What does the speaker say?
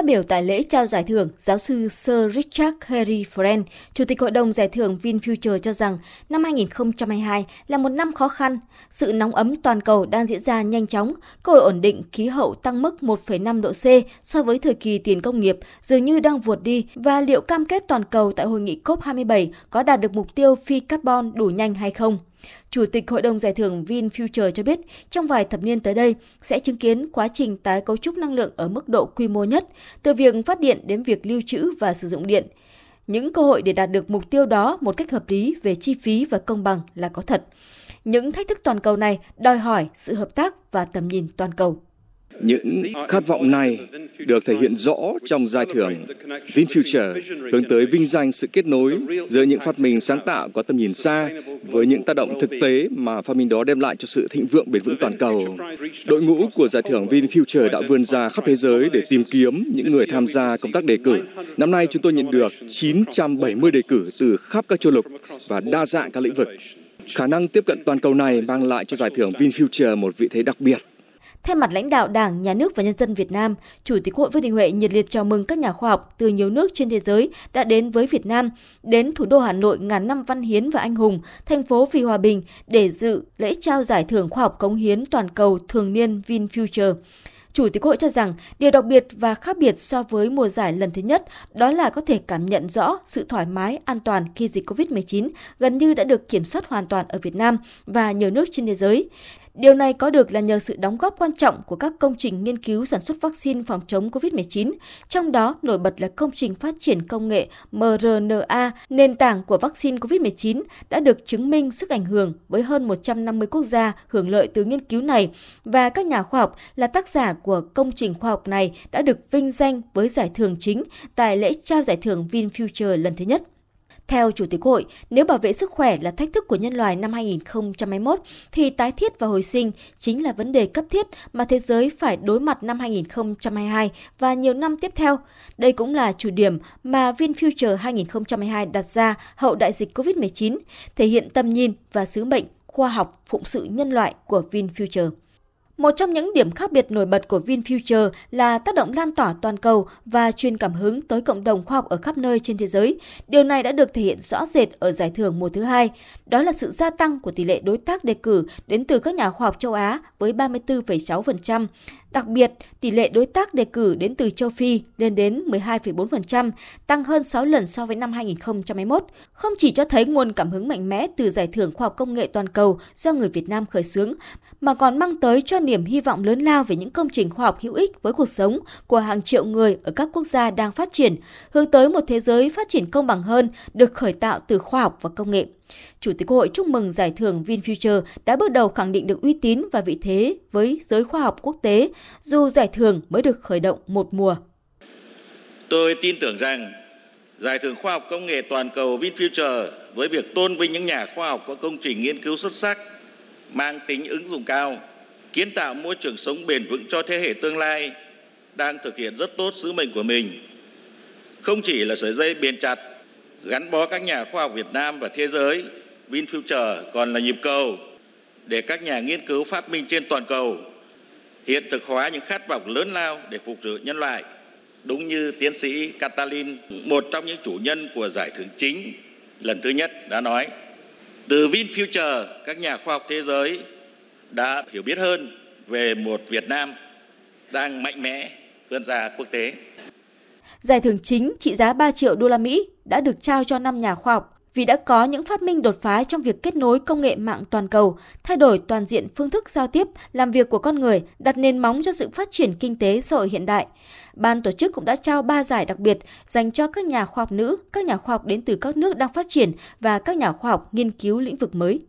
Phát biểu tại lễ trao giải thưởng, giáo sư Sir Richard Harry Friend, Chủ tịch Hội đồng Giải thưởng VinFuture cho rằng năm 2022 là một năm khó khăn. Sự nóng ấm toàn cầu đang diễn ra nhanh chóng, cơ hội ổn định khí hậu tăng mức 1,5 độ C so với thời kỳ tiền công nghiệp dường như đang vụt đi và liệu cam kết toàn cầu tại hội nghị COP27 có đạt được mục tiêu phi carbon đủ nhanh hay không? Chủ tịch Hội đồng Giải thưởng VinFuture cho biết, trong vài thập niên tới đây sẽ chứng kiến quá trình tái cấu trúc năng lượng ở mức độ quy mô nhất, từ việc phát điện đến việc lưu trữ và sử dụng điện. Những cơ hội để đạt được mục tiêu đó một cách hợp lý về chi phí và công bằng là có thật. Những thách thức toàn cầu này đòi hỏi sự hợp tác và tầm nhìn toàn cầu. Những khát vọng này được thể hiện rõ trong giải thưởng VinFuture hướng tới vinh danh sự kết nối giữa những phát minh sáng tạo có tầm nhìn xa với những tác động thực tế mà phát minh đó đem lại cho sự thịnh vượng bền vững toàn cầu. Đội ngũ của giải thưởng VinFuture đã vươn ra khắp thế giới để tìm kiếm những người tham gia công tác đề cử. Năm nay chúng tôi nhận được 970 đề cử từ khắp các châu lục và đa dạng các lĩnh vực. Khả năng tiếp cận toàn cầu này mang lại cho giải thưởng VinFuture một vị thế đặc biệt Thay mặt lãnh đạo Đảng, Nhà nước và nhân dân Việt Nam, Chủ tịch Hội Vương Đình Huệ nhiệt liệt chào mừng các nhà khoa học từ nhiều nước trên thế giới đã đến với Việt Nam, đến thủ đô Hà Nội ngàn năm văn hiến và anh hùng, thành phố vì hòa bình để dự lễ trao giải thưởng khoa học cống hiến toàn cầu thường niên VinFuture. Chủ tịch Hội cho rằng điều đặc biệt và khác biệt so với mùa giải lần thứ nhất đó là có thể cảm nhận rõ sự thoải mái, an toàn khi dịch COVID-19 gần như đã được kiểm soát hoàn toàn ở Việt Nam và nhiều nước trên thế giới. Điều này có được là nhờ sự đóng góp quan trọng của các công trình nghiên cứu sản xuất vaccine phòng chống COVID-19, trong đó nổi bật là công trình phát triển công nghệ mRNA, nền tảng của vaccine COVID-19 đã được chứng minh sức ảnh hưởng với hơn 150 quốc gia hưởng lợi từ nghiên cứu này và các nhà khoa học là tác giả của công trình khoa học này đã được vinh danh với giải thưởng chính tại lễ trao giải thưởng VinFuture lần thứ nhất. Theo Chủ tịch Hội, nếu bảo vệ sức khỏe là thách thức của nhân loại năm 2021, thì tái thiết và hồi sinh chính là vấn đề cấp thiết mà thế giới phải đối mặt năm 2022 và nhiều năm tiếp theo. Đây cũng là chủ điểm mà VinFuture 2022 đặt ra hậu đại dịch COVID-19, thể hiện tầm nhìn và sứ mệnh khoa học phụng sự nhân loại của VinFuture. Một trong những điểm khác biệt nổi bật của VinFuture là tác động lan tỏa toàn cầu và truyền cảm hứng tới cộng đồng khoa học ở khắp nơi trên thế giới. Điều này đã được thể hiện rõ rệt ở giải thưởng mùa thứ hai. Đó là sự gia tăng của tỷ lệ đối tác đề cử đến từ các nhà khoa học châu Á với 34,6%. Đặc biệt, tỷ lệ đối tác đề cử đến từ châu Phi lên đến 12,4%, tăng hơn 6 lần so với năm 2021. Không chỉ cho thấy nguồn cảm hứng mạnh mẽ từ giải thưởng khoa học công nghệ toàn cầu do người Việt Nam khởi xướng, mà còn mang tới cho niềm hy vọng lớn lao về những công trình khoa học hữu ích với cuộc sống của hàng triệu người ở các quốc gia đang phát triển, hướng tới một thế giới phát triển công bằng hơn, được khởi tạo từ khoa học và công nghệ. Chủ tịch Hội chúc mừng giải thưởng VinFuture đã bước đầu khẳng định được uy tín và vị thế với giới khoa học quốc tế, dù giải thưởng mới được khởi động một mùa. Tôi tin tưởng rằng Giải thưởng khoa học công nghệ toàn cầu VinFuture với việc tôn vinh những nhà khoa học có công trình nghiên cứu xuất sắc, mang tính ứng dụng cao, kiến tạo môi trường sống bền vững cho thế hệ tương lai đang thực hiện rất tốt sứ mệnh của mình. Không chỉ là sợi dây bền chặt gắn bó các nhà khoa học Việt Nam và thế giới, VinFuture còn là nhịp cầu để các nhà nghiên cứu phát minh trên toàn cầu hiện thực hóa những khát vọng lớn lao để phục vụ nhân loại. Đúng như tiến sĩ Catalin, một trong những chủ nhân của giải thưởng chính lần thứ nhất đã nói, từ VinFuture, các nhà khoa học thế giới đã hiểu biết hơn về một Việt Nam đang mạnh mẽ vươn ra quốc tế. Giải thưởng chính trị giá 3 triệu đô la Mỹ đã được trao cho 5 nhà khoa học vì đã có những phát minh đột phá trong việc kết nối công nghệ mạng toàn cầu, thay đổi toàn diện phương thức giao tiếp, làm việc của con người, đặt nền móng cho sự phát triển kinh tế xã hội hiện đại. Ban tổ chức cũng đã trao 3 giải đặc biệt dành cho các nhà khoa học nữ, các nhà khoa học đến từ các nước đang phát triển và các nhà khoa học nghiên cứu lĩnh vực mới.